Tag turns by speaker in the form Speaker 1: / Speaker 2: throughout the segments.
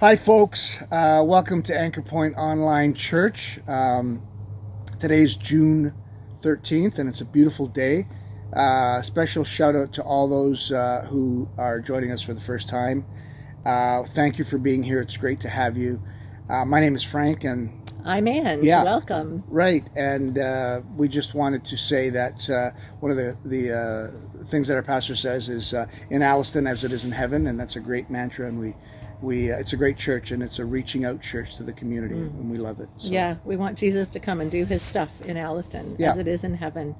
Speaker 1: Hi, folks. Uh, welcome to Anchor Point Online Church. Um, today's June 13th, and it's a beautiful day. Uh, special shout out to all those uh, who are joining us for the first time. Uh, thank you for being here. It's great to have you. Uh, my name is Frank, and
Speaker 2: I'm Ange.
Speaker 1: Yeah.
Speaker 2: Welcome.
Speaker 1: Right, and uh, we just wanted to say that uh, one of the the uh, things that our pastor says is uh, in Alliston as it is in heaven, and that's a great mantra. And we we uh, it's a great church, and it's a reaching out church to the community, and we love it. So,
Speaker 2: Yeah, we want Jesus to come and do his stuff in Alliston
Speaker 1: Yeah.
Speaker 2: as it is in heaven.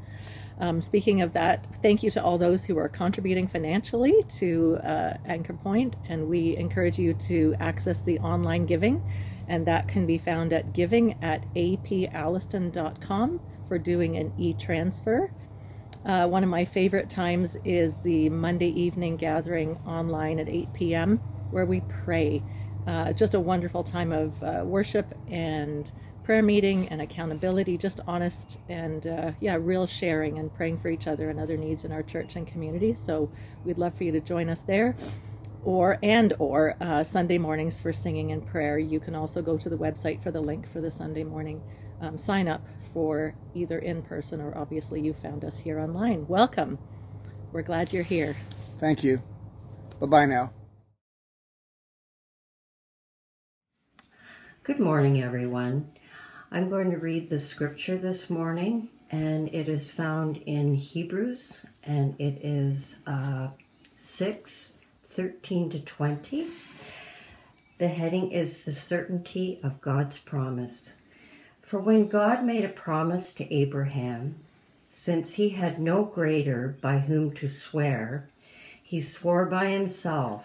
Speaker 2: Um, speaking of that, thank you to all those who are contributing financially to uh, Anchor Point, and we encourage you to access the online giving, and that can be found at giving at apalliston.com for doing an e-transfer. Uh, one of my favorite times is the Monday evening gathering online at 8 p.m. where we pray. Uh, it's just a wonderful time of uh, worship and prayer meeting and accountability, just honest and, uh, yeah, real sharing and praying for each other and other needs in our church and community. So we'd love for you to join us there or and or uh, Sunday mornings for singing and prayer. You can also go to the website for the link for the Sunday morning um, sign up for either in person or obviously you found us here online. Welcome. We're glad you're here.
Speaker 1: Thank you. Bye bye now.
Speaker 3: Good morning, everyone. I'm going to read the scripture this morning, and it is found in Hebrews, and it is uh, 6 13 to 20. The heading is The Certainty of God's Promise. For when God made a promise to Abraham, since he had no greater by whom to swear, he swore by himself,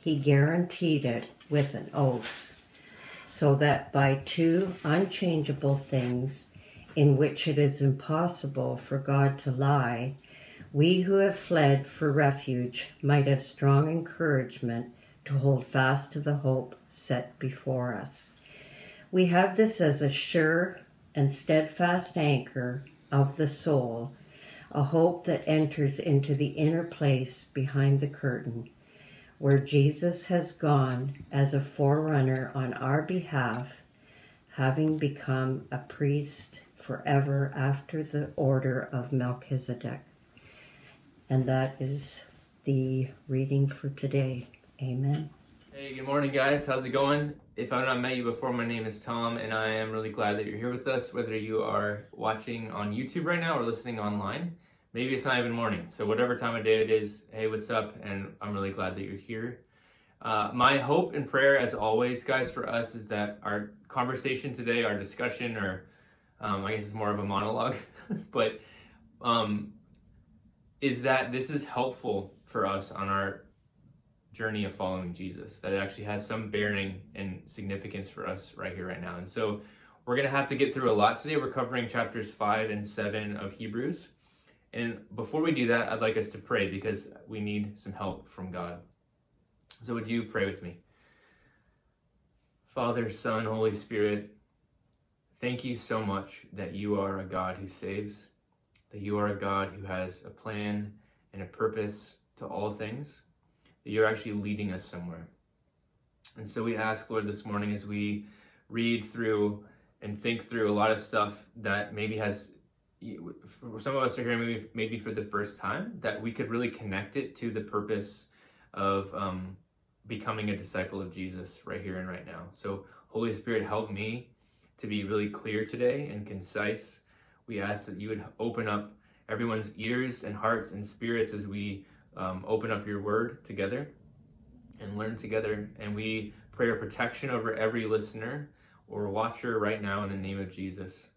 Speaker 3: he guaranteed it with an oath, so that by two unchangeable things in which it is impossible for God to lie, we who have fled for refuge might have strong encouragement to hold fast to the hope set before us. We have this as a sure and steadfast anchor of the soul, a hope that enters into the inner place behind the curtain, where Jesus has gone as a forerunner on our behalf, having become a priest forever after the order of Melchizedek. And that is the reading for today. Amen.
Speaker 4: Hey, good morning, guys. How's it going? If I've not met you before, my name is Tom, and I am really glad that you're here with us, whether you are watching on YouTube right now or listening online. Maybe it's not even morning, so whatever time of day it is, hey, what's up? And I'm really glad that you're here. Uh, my hope and prayer, as always, guys, for us is that our conversation today, our discussion, or um, I guess it's more of a monologue, but um, is that this is helpful for us on our journey of following Jesus, that it actually has some bearing and significance for us right here, right now. And so we're going to have to get through a lot today. We're covering chapters 5 and 7 of Hebrews. And before we do that, I'd like us to pray because we need some help from God. So would you pray with me? Father, Son, Holy Spirit, thank you so much that you are a God who saves, that you are a God who has a plan and a purpose to all things that you're actually leading us somewhere. And so we ask, Lord, this morning as we read through and think through a lot of stuff that maybe has, for some of us are here maybe, maybe for the first time, that we could really connect it to the purpose of um, becoming a disciple of Jesus right here and right now. So, Holy Spirit, help me to be really clear today and concise. We ask that you would open up everyone's ears and hearts and spirits as we um, open up your word together and learn together. And we pray your protection over every listener or watcher right now in the name of Jesus.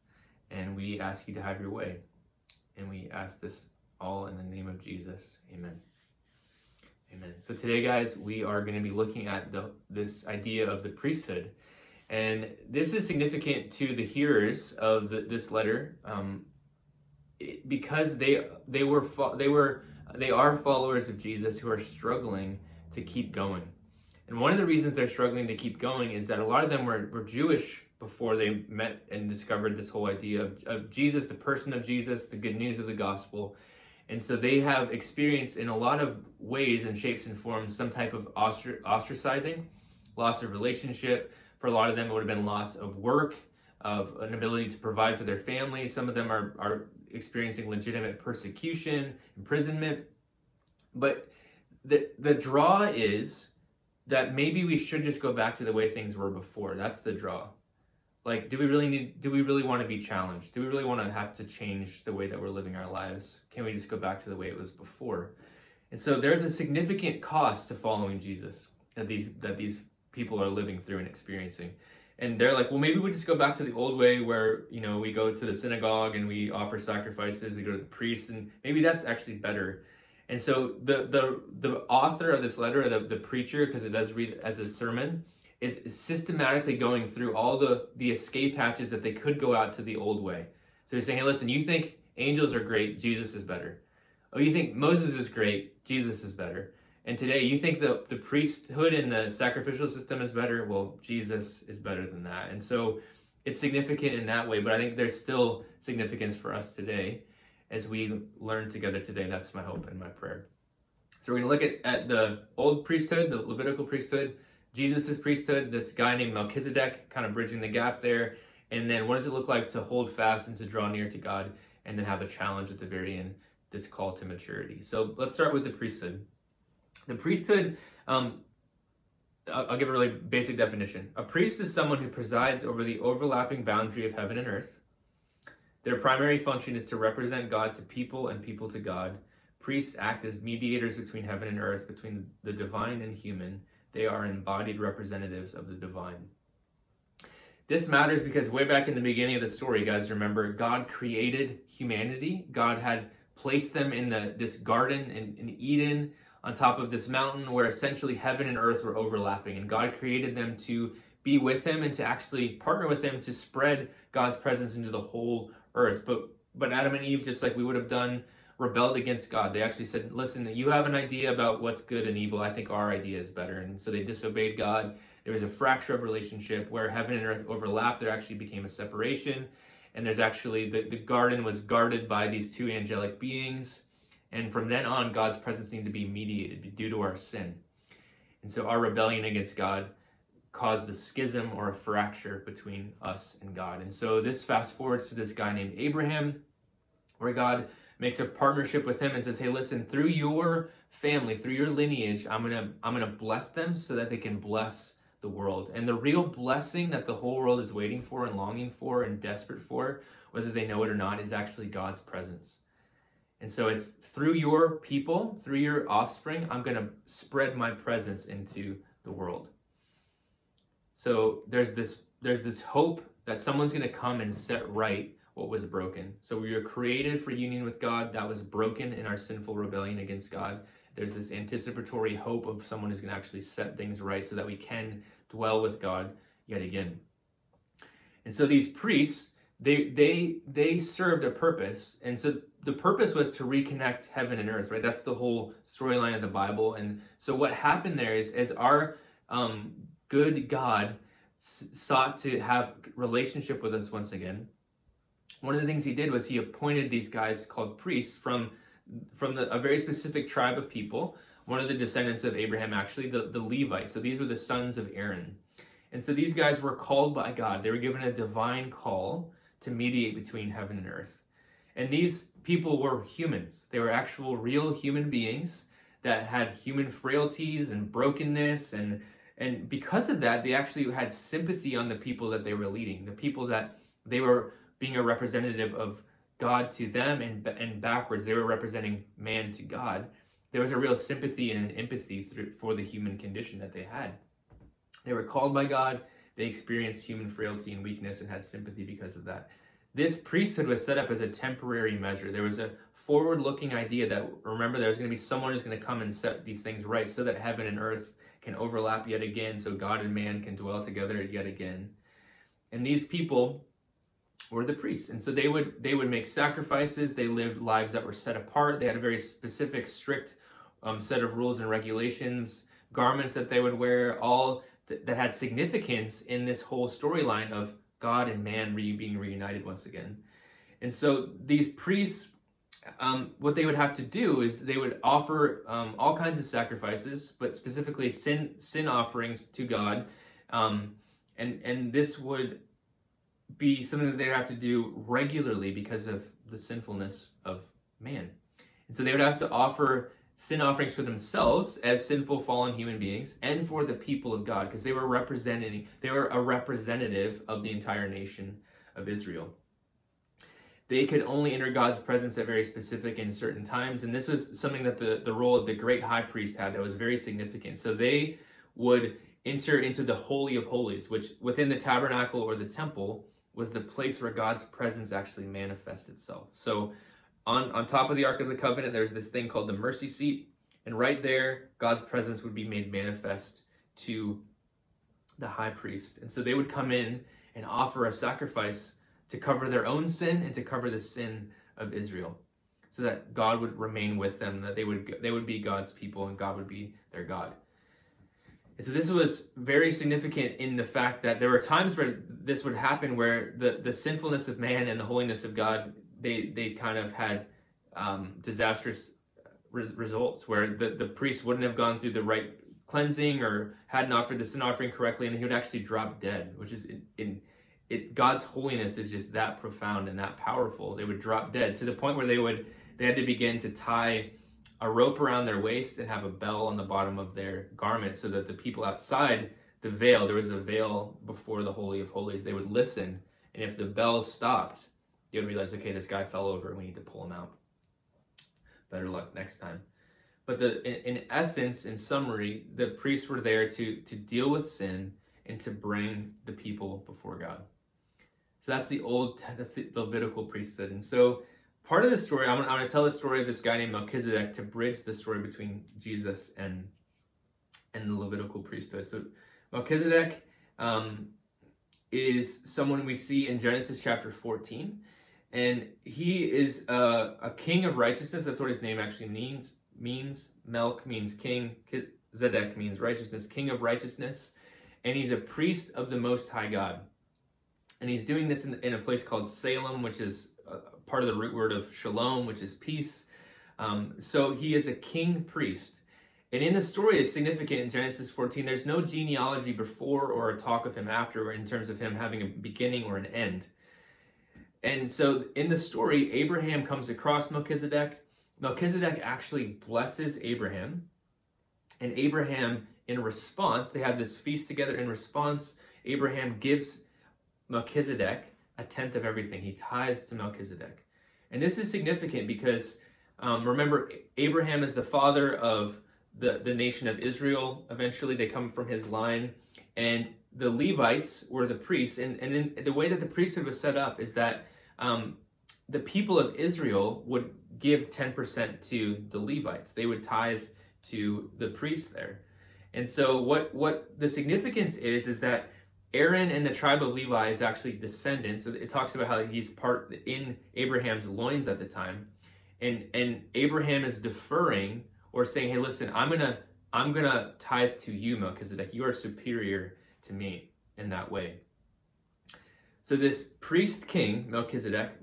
Speaker 4: And we ask you to have your way. And we ask this all in the name of Jesus. Amen. Amen. So today, guys, we are going to be looking at the this idea of the priesthood, and this is significant to the hearers of the, this letter, um, because they they were fo- they were they are followers of Jesus who are struggling to keep going. And one of the reasons they're struggling to keep going is that a lot of them were, were Jewish before they met and discovered this whole idea of, of Jesus, the person of Jesus, the good news of the gospel. And so they have experienced in a lot of ways and shapes and forms some type of ostr- ostracizing, loss of relationship. For a lot of them, it would have been loss of work, of an ability to provide for their family. Some of them are, are experiencing legitimate persecution, imprisonment. But the, the draw is that maybe we should just go back to the way things were before. That's the draw. Like, do we really need, do we really want to be challenged? Do we really want to have to change the way that we're living our lives? Can we just go back to the way it was before? And so there's a significant cost to following Jesus that these, that these people are living through and experiencing. And they're like, well, maybe we just go back to the old way where, you know, we go to the synagogue and we offer sacrifices, we go to the priest, and maybe that's actually better. And so the the the author of this letter, the, the preacher, because it does read as a sermon, is systematically going through all the the escape hatches that they could go out to the old way. So he's saying, hey, listen, you think angels are great, Jesus is better. Oh, you think Moses is great, Jesus is better. And today you think the, the priesthood and the sacrificial system is better, well, Jesus is better than that. And so it's significant in that way, but I think there's still significance for us today as we learn together today. That's my hope and my prayer. So we're going to look at, at the old priesthood, the Levitical priesthood, Jesus' priesthood, this guy named Melchizedek, kind of bridging the gap there. And then what does it look like to hold fast and to draw near to God and then have a challenge at the very end, this call to maturity. So let's start with the priesthood. The priesthood, um, I'll, give a really basic definition. A priest is someone who presides over the overlapping boundary of heaven and earth. Their primary function is to represent God to people and people to God. Priests act as mediators between heaven and earth, between the divine and human. They are embodied representatives of the divine. This matters because way back in the beginning of the story, guys remember, God created humanity. God had placed them in the this garden in, in Eden on top of this mountain where essentially heaven and earth were overlapping. And God created them to be with him and to actually partner with him to spread God's presence into the whole earth. But but Adam and Eve, just like we would have done, rebelled against God. They actually said, Listen, you have an idea about what's good and evil. I think our idea is better. And so they disobeyed God. There was a fracture of relationship where heaven and earth overlapped. There actually became a separation. And there's actually, the, the garden was guarded by these two angelic beings. And from then on, God's presence needed to be mediated due to our sin. And so our rebellion against God caused a schism or a fracture between us and God. And so this fast forwards to this guy named Abraham, where God makes a partnership with him and says, "Hey, listen, through your family, through your lineage, I'm going to I'm going to bless them so that they can bless the world." And the real blessing that the whole world is waiting for and longing for and desperate for, whether they know it or not, is actually God's presence. And so it's through your people, through your offspring, I'm going to spread my presence into the world. So there's this there's this hope that someone's going to come and set right what was broken. So we were created for union with God that was broken in our sinful rebellion against God. There's this anticipatory hope of someone who's going to actually set things right so that we can dwell with God yet again. And so these priests, they they they served a purpose. And so the purpose was to reconnect heaven and earth, right? That's the whole storyline of the Bible. And so what happened there is as our um, good God s- sought to have relationship with us once again, one of the things he did was he appointed these guys called priests from from the, a very specific tribe of people. One of the descendants of abraham actually the, the levites. So these were the sons of aaron. And so these guys were called by god. They were given a divine call to mediate between heaven and earth. And these people were humans. They were actual real human beings that had human frailties and brokenness. And and because of that they actually had sympathy on the people that they were leading the people that they were being a representative of God to them and, and backwards. They were representing man to God. There was a real sympathy and an empathy through, for the human condition that they had. They were called by God. They experienced human frailty and weakness and had sympathy because of that. This priesthood was set up as a temporary measure. There was a forward looking idea that remember there's going to be someone who's going to come and set these things right so that heaven and earth can overlap yet again, so God and man can dwell together yet again. And these people were the priests. And so they would they would make sacrifices, they lived lives that were set apart, they had a very specific, strict um, set of rules and regulations, garments that they would wear, all th- that had significance in this whole storyline of God and man re- being reunited once again. And so these priests, um, what they would have to do is they would offer um, all kinds of sacrifices, but specifically sin sin offerings to God, um, and and this would be something that they would have to do regularly because of the sinfulness of man. And so they would have to offer sin offerings for themselves as sinful fallen human beings and for the people of God because they were representing they were a representative of the entire nation of Israel. They could only enter God's presence at very specific and certain times and this was something that the, the role of the great high priest had that was very significant. So they would enter into the holy of holies which within the tabernacle or the temple was the place where God's presence actually manifested itself. So on, on top of the Ark of the Covenant, there's this thing called the mercy seat. And right there, God's presence would be made manifest to the high priest. And so they would come in and offer a sacrifice to cover their own sin and to cover the sin of Israel. So that God would remain with them, that they would they would be God's people and God would be their God. And so this was very significant in the fact that there were times where this would happen where the, the sinfulness of man and the holiness of God they they kind of had um, disastrous results where the, the priest wouldn't have gone through the right cleansing or hadn't offered the sin offering correctly and he would actually drop dead which is in, in it God's holiness is just that profound and that powerful. They would drop dead to the point where they would they had to begin to tie a rope around their waist and have a bell on the bottom of their garment so that the people outside the veil there was a veil before the holy of holies they would listen and if the bell stopped they would realize, okay, this guy fell over and we need to pull him out. Better luck next time. But the in, in essence, in summary, the priests were there to to deal with sin and to bring the people before God. So that's the old, that's the Levitical priesthood. And so part of the story, I'm, going to tell the story of this guy named Melchizedek to bridge the story between Jesus and and the Levitical priesthood. So Melchizedek um, is someone we see in Genesis chapter 14 and he is a, a king of righteousness. That's what his name actually means. Means Melch means king. Zedek means righteousness. King of righteousness, and he's a priest of the Most High God. And he's doing this in, in a place called Salem, which is part of the root word of shalom, which is peace. Um, so he is a king priest. And in the story, it's significant in Genesis 14. There's no genealogy before or a talk of him after in terms of him having a beginning or an end. And so in the story, Abraham comes across Melchizedek. Melchizedek actually blesses Abraham. And Abraham, in response, they have this feast together. In response, Abraham gives Melchizedek a tenth of everything. He tithes to Melchizedek. And this is significant because um, remember, Abraham is the father of the, the nation of Israel. Eventually, they come from his line. And the Levites were the priests. And, and in, the way that the priesthood was set up is that um, the people of Israel would give 10% to the Levites. They would tithe to the priests there. And so what, what the significance is, is that Aaron and the tribe of Levi is actually descendants. It talks about how he's part in Abraham's loins at the time. And, and Abraham is deferring or saying, hey, listen, I'm going to I'm going to tithe to you, Melchizedek. You are superior to me in that way. So this priest king, Melchizedek,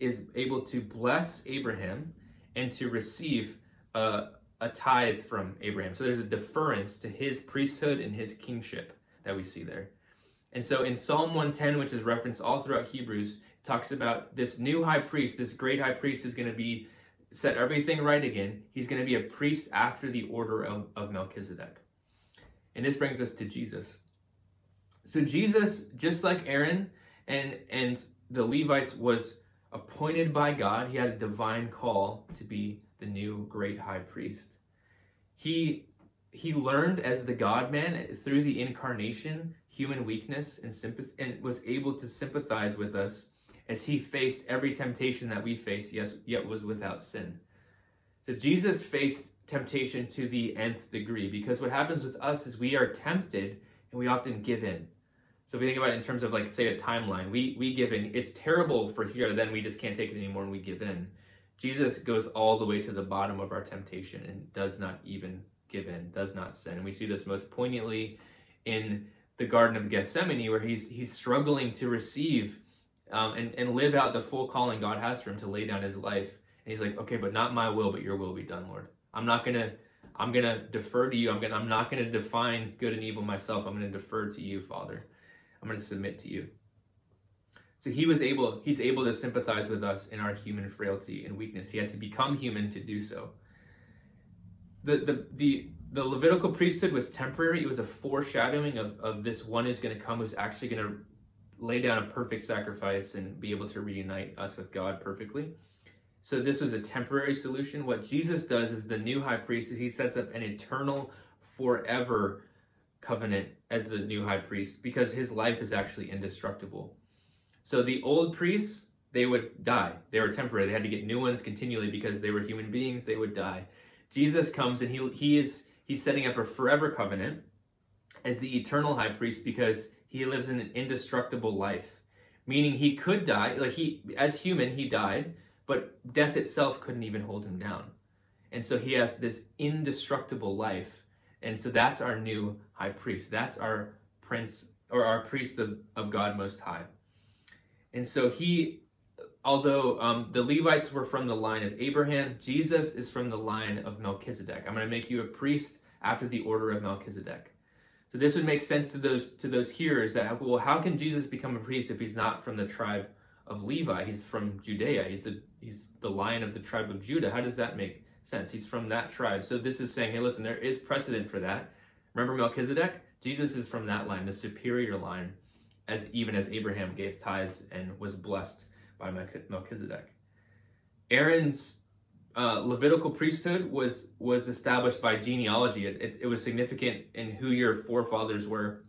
Speaker 4: is able to bless Abraham and to receive a, a tithe from Abraham. So there's a deference to his priesthood and his kingship that we see there. And so in Psalm 110, which is referenced all throughout Hebrews, talks about this new high priest, this great high priest is going to be set everything right again. He's going to be a priest after the order of, of Melchizedek. And this brings us to Jesus. So Jesus, just like Aaron, and and the Levites was appointed by God. He had a divine call to be the new great high priest. He he learned as the God man through the incarnation, human weakness and sympathy, and was able to sympathize with us as he faced every temptation that we face, yes, yet was without sin. So Jesus faced temptation to the nth degree because what happens with us is we are tempted and we often give in. So if we think about it in terms of like say a timeline, we we give in. It's terrible for here, then we just can't take it anymore and we give in. Jesus goes all the way to the bottom of our temptation and does not even give in, does not sin. And we see this most poignantly in the Garden of Gethsemane, where he's he's struggling to receive um, and and live out the full calling God has for him to lay down his life. And he's like, okay, but not my will, but your will be done, Lord. I'm not gonna I'm gonna defer to you. I'm gonna I'm not gonna define good and evil myself. I'm gonna defer to you, Father. I'm gonna submit to you. So he was able, he's able to sympathize with us in our human frailty and weakness. He had to become human to do so. The the the the Levitical priesthood was temporary. It was a foreshadowing of, of this one who's going to come who's actually going to lay down a perfect sacrifice and be able to reunite us with God perfectly. So this was a temporary solution. What Jesus does is the new high priest, he sets up an eternal, forever covenant as the new high priest because his life is actually indestructible. So the old priests, they would die. They were temporary. They had to get new ones continually because they were human beings. They would die. Jesus comes and he, he is he's setting up a forever covenant as the eternal high priest because he lives in an indestructible life. Meaning he could die like he as human he died but death itself couldn't even hold him down. And so he has this indestructible life. And so that's our new high priest. That's our prince or our priest of, of god most high. And so he although um, the Levites were from the line of Abraham, Jesus is from the line of Melchizedek. I'm going to make you a priest after the order of Melchizedek. So this would make sense to those to those hearers that well, how can Jesus become a priest if he's not from the tribe of Levi? He's from Judea. He's the he's the lion of the tribe of Judah. How does that make sense? He's from that tribe. So this is saying, hey, listen, there is precedent for that. Remember Melchizedek? Jesus is from that line, the superior line, as even as Abraham gave tithes and was blessed by Melchizedek. Aaron's uh, Levitical priesthood was was established by genealogy. It, it, it, was significant in who your forefathers were.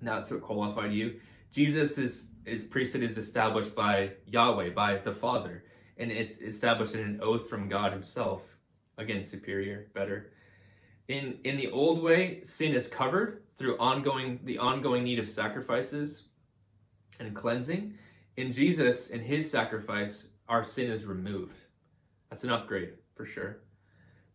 Speaker 4: That's what qualified you. Jesus' is, his priesthood is established by Yahweh, by the Father, and it's established in an oath from God Himself. Again, superior, better. In in the old way, sin is covered through ongoing the ongoing need of sacrifices and cleansing. In Jesus, in His sacrifice, our sin is removed that's an upgrade for sure.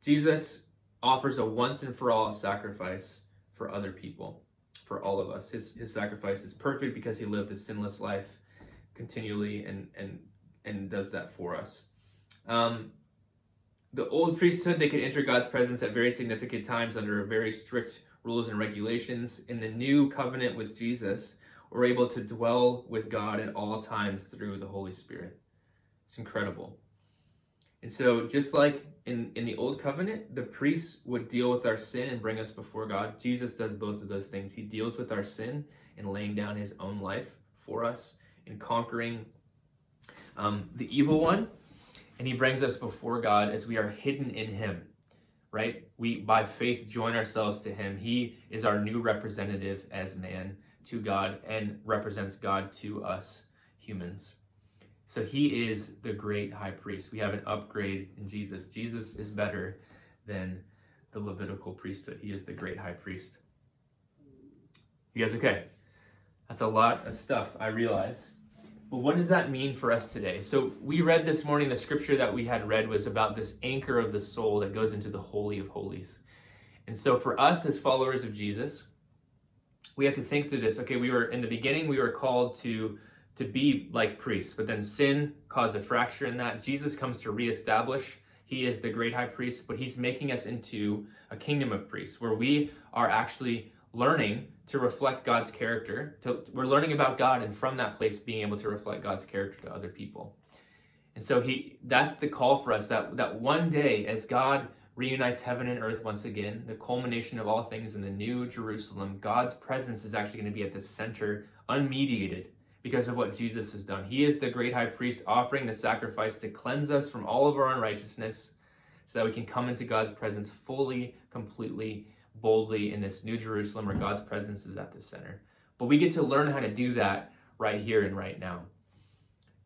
Speaker 4: Jesus offers a once and for all sacrifice for other people, for all of us. His his sacrifice is perfect because he lived a sinless life continually and and and does that for us. Um, the old priesthood they could enter God's presence at very significant times under very strict rules and regulations. In the new covenant with Jesus, we're able to dwell with God at all times through the Holy Spirit. It's incredible. And so, just like in, in the old covenant, the priests would deal with our sin and bring us before God. Jesus does both of those things. He deals with our sin in laying down his own life for us, in conquering um, the evil one, and he brings us before God as we are hidden in him. Right? We by faith join ourselves to him. He is our new representative as man to God and represents God to us humans. So he is the great high priest. We have an upgrade in Jesus. Jesus is better than the Levitical priesthood. He is the great high priest. You guys okay? That's a lot of stuff, I realize. But what does that mean for us today? So we read this morning, the scripture that we had read was about this anchor of the soul that goes into the Holy of Holies. And so for us as followers of Jesus, we have to think through this. Okay, we were in the beginning, we were called to to be like priests, but then sin caused a fracture in that. Jesus comes to reestablish. He is the great high priest, but he's making us into a kingdom of priests where we are actually learning to reflect God's character. To, we're learning about God, and from that place, being able to reflect God's character to other people. And so he that's the call for us that, that one day, as God reunites heaven and earth once again, the culmination of all things in the new Jerusalem, God's presence is actually going to be at the center, unmediated because of what Jesus has done. He is the great high priest offering the sacrifice to cleanse us from all of our unrighteousness so that we can come into God's presence fully, completely, boldly in this new Jerusalem where God's presence is at the center. But we get to learn how to do that right here and right now.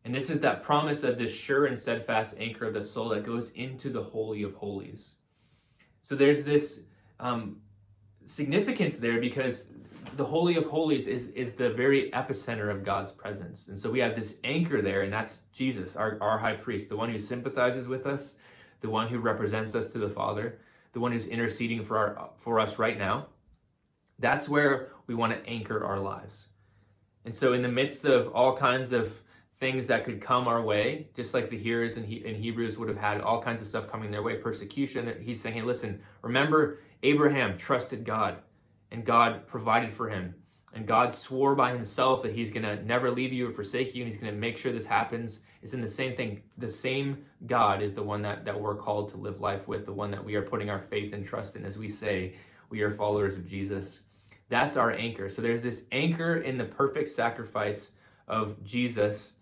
Speaker 4: And this is that promise of this sure and steadfast anchor of the soul that goes into the Holy of Holies. So there's this um, significance there because the Holy of Holies is, is the very epicenter of God's presence. And so we have this anchor there, and that's Jesus, our, our high priest, the one who sympathizes with us, the one who represents us to the Father, the one who's interceding for, our, for us right now. That's where we want to anchor our lives. And so, in the midst of all kinds of things that could come our way, just like the hearers in, he- in Hebrews would have had all kinds of stuff coming their way, persecution, he's saying, hey, listen, remember Abraham trusted God and God provided for him. And God swore by himself that he's going to never leave you or forsake you, and he's going to make sure this happens. It's in the same thing. The same God is the one that, that we're called to live life with, the one that we are putting our faith and trust in as we say we are followers of Jesus. That's our anchor. So there's this anchor in the perfect sacrifice of Jesus,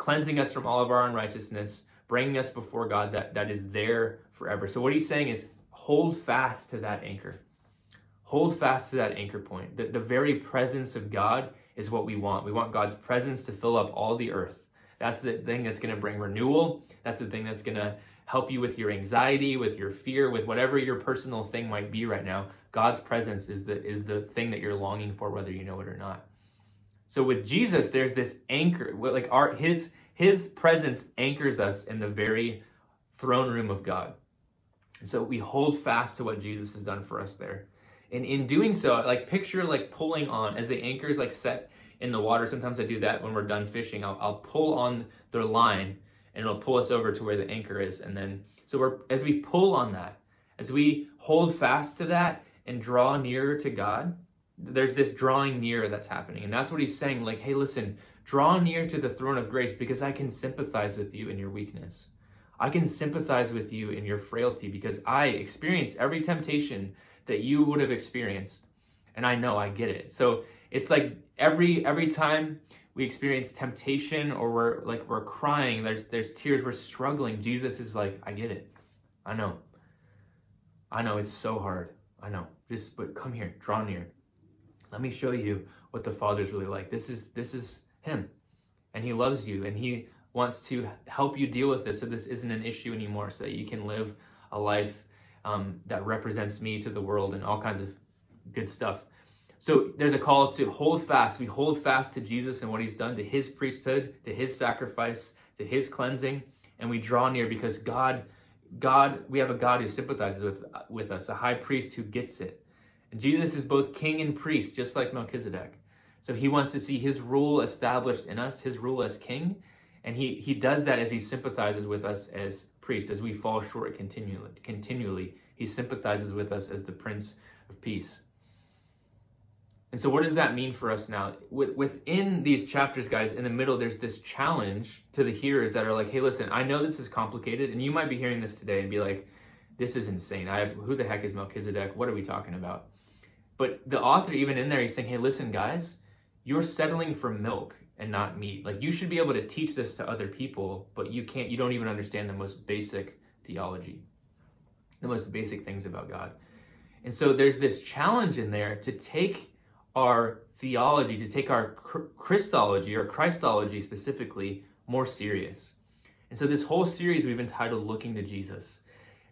Speaker 4: cleansing us from all of our unrighteousness, bringing us before God that, that is there forever. So what he's saying is hold fast to that anchor. Hold fast to that anchor point. The, the very presence of God is what we want. We want God's presence to fill up all the earth. That's the thing that's going to bring renewal. That's the thing that's going to help you with your anxiety, with your fear, with whatever your personal thing might be right now. God's presence is the is the thing that you're longing for whether you know it or not. So with Jesus there's this anchor like our his his presence anchors us in the very throne room of God. And so we hold fast to what Jesus has done for us there. And in doing so, like picture like pulling on as the anchor is like set in the water. Sometimes I do that when we're done fishing. I'll, I'll pull on their line and it'll pull us over to where the anchor is. And then, so we're, as we pull on that, as we hold fast to that and draw nearer to God, there's this drawing near that's happening. And that's what he's saying like, hey, listen, draw near to the throne of grace because I can sympathize with you in your weakness. I can sympathize with you in your frailty because I experience every temptation that you would have experienced and i know i get it. So it's like every every time we experience temptation or we're like we're crying there's there's tears we're struggling jesus is like i get it. I know. I know it's so hard. I know. Just but come here draw near let me show you what the father's really like this is this is him and he loves you and he wants to help you deal with this so this isn't an issue anymore so that you can live a life um, that represents me to the world and all kinds of good stuff. So there's a call to hold fast. We hold fast to Jesus and what he's done, to his priesthood, to his sacrifice, to his cleansing, and we draw near because God, God, we have a God who sympathizes with, with us, a high priest who gets it. Jesus is both king and priest, just like Melchizedek. So he wants to see his rule established in us, his rule as king, and he, he does that as he sympathizes with us as priest as we fall short continually. Continually, he sympathizes with us as the Prince of Peace. And so, what does that mean for us now? Within these chapters, guys, in the middle, there's this challenge to the hearers that are like, "Hey, listen, I know this is complicated, and you might be hearing this today and be like, this is insane. I have who the heck is Melchizedek? What are we talking about?" But the author, even in there, he's saying, "Hey, listen, guys, you're settling for milk and not meat. Like you should be able to teach this to other people, but you can't, you don't even understand the most basic theology, the most basic things about God. And so there's this challenge in there to take our theology, to take our Christology or Christology specifically more serious. And so this whole series we've entitled Looking to Jesus.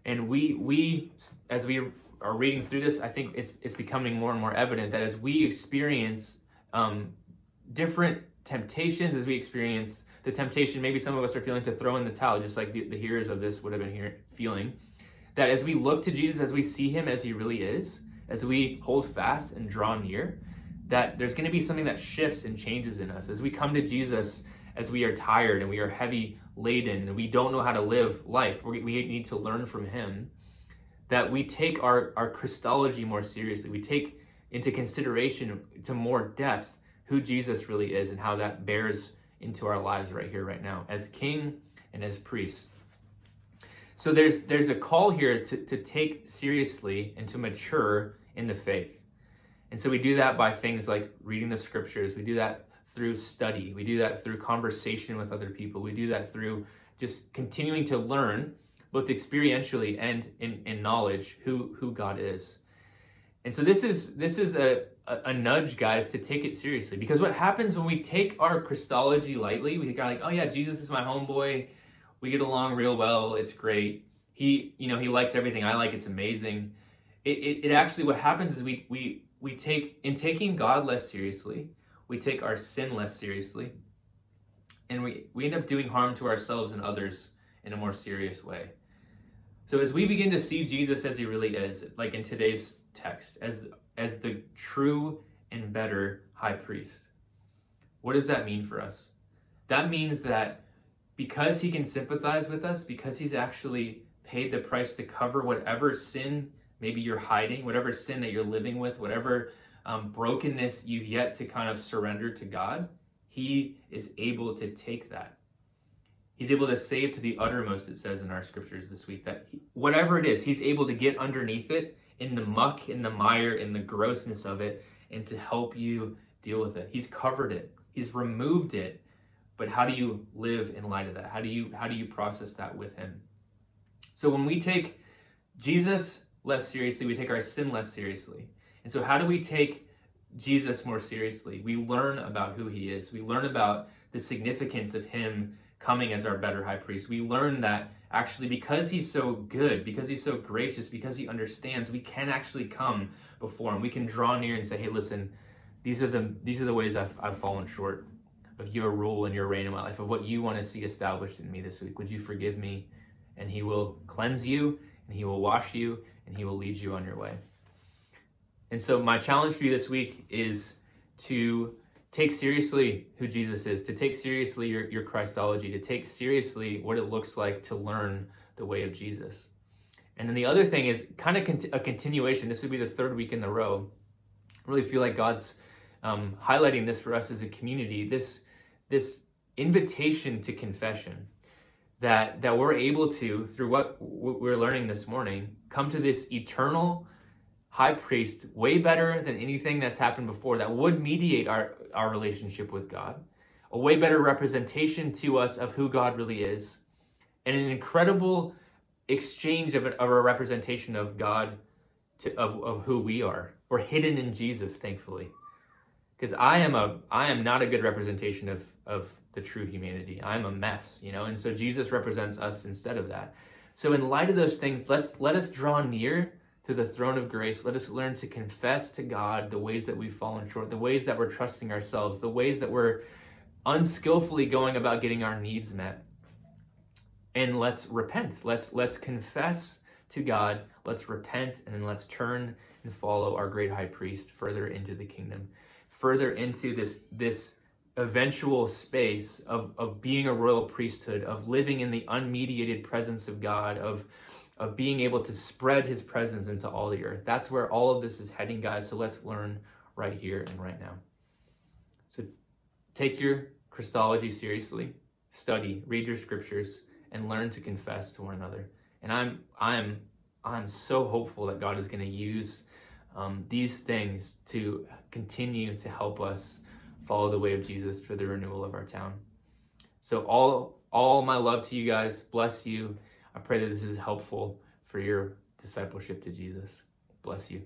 Speaker 4: And we we as we are reading through this, I think it's it's becoming more and more evident that as we experience um, different temptations, as we experience the temptation, maybe some of us are feeling to throw in the towel, just like the, the hearers of this would have been here, feeling. That as we look to Jesus, as we see him as he really is, as we hold fast and draw near, that there's going to be something that shifts and changes in us. As we come to Jesus, as we are tired and we are heavy laden and we don't know how to live life, we, we need to learn from him, that we take our, our Christology more seriously. We take into consideration to more depth who Jesus really is and how that bears into our lives right here, right now, as king and as priest. So there's there's a call here to, to take seriously and to mature in the faith. And so we do that by things like reading the scriptures. We do that through study. We do that through conversation with other people. We do that through just continuing to learn, both experientially and in, in knowledge, who, who God is. And so this is this is a, a, a nudge, guys, to take it seriously. Because what happens when we take our Christology lightly, we are like, oh yeah, Jesus is my homeboy. We get along real well. It's great. He, you know, he likes everything I like. It's amazing. It, it, it actually what happens is we we we take in taking God less seriously, we take our sin less seriously, and we, we end up doing harm to ourselves and others in a more serious way. So as we begin to see Jesus as he really is, like in today's text, as as the true and better high priest, what does that mean for us? That means that because he can sympathize with us, because he's actually paid the price to cover whatever sin maybe you're hiding, whatever sin that you're living with, whatever um, brokenness you've yet to kind of surrender to God, He is able to take that. He's able to save to the uttermost, it says in our scriptures this week, that he, whatever it is, He's able to get underneath it in the muck, in the mire, in the grossness of it, and to help you deal with it. He's covered it, He's removed it. But how do you live in light of that? How do you how do you process that with him? So when we take Jesus less seriously, we take our sin less seriously. And so, how do we take Jesus more seriously? We learn about who he is, we learn about the significance of him coming as our better high priest. We learn that actually, because he's so good, because he's so gracious, because he understands, we can actually come before him. We can draw near and say, hey, listen, these are the these are the ways I've, I've fallen short of your rule and your reign in my life, of what you want to see established in me this week. Would you forgive me? And he will cleanse you and he will wash you and he will lead you on your way. And so, my challenge for you this week is to take seriously who Jesus is, to take seriously your, your Christology, to take seriously what it looks like to learn the way of Jesus. And then the other thing is kind of cont- a continuation. This would be the third week in the row. I really feel like God's um, highlighting this for us as a community. This this invitation to confession that that we're able to through what we're learning this morning come to this eternal high priest way better than anything that's happened before that would mediate our our relationship with God. A way better representation to us of who God really is. And an incredible exchange of, a, of a representation of God to, of, of who we are. We're hidden in Jesus thankfully. Because I am a I am not a good representation of of the true humanity. I'm a mess, you know, and so Jesus represents us instead of that. So in light of those things, let's let us draw near to the throne of grace. Let us learn to confess to God the ways that we've fallen short, the ways that we're trusting ourselves, the ways that we're unskillfully going about getting our needs met. And let's repent. Let's let's confess to God. Let's repent and then let's turn and follow our great high priest further into the kingdom, further into this this eventual space of, of being a royal priesthood, of living in the unmediated presence of God, of, of being able to spread his presence into all the earth. That's where all of this is heading, guys. So let's learn right here and right now. So take your Christology seriously, study, read your scriptures, and learn to confess to one another. And I'm I'm I'm so hopeful that God is going to use um, these things to continue to help us follow the way of Jesus for the renewal of our town. So all all my love to you guys. Bless you. I pray that this is helpful for your discipleship to Jesus. Bless you.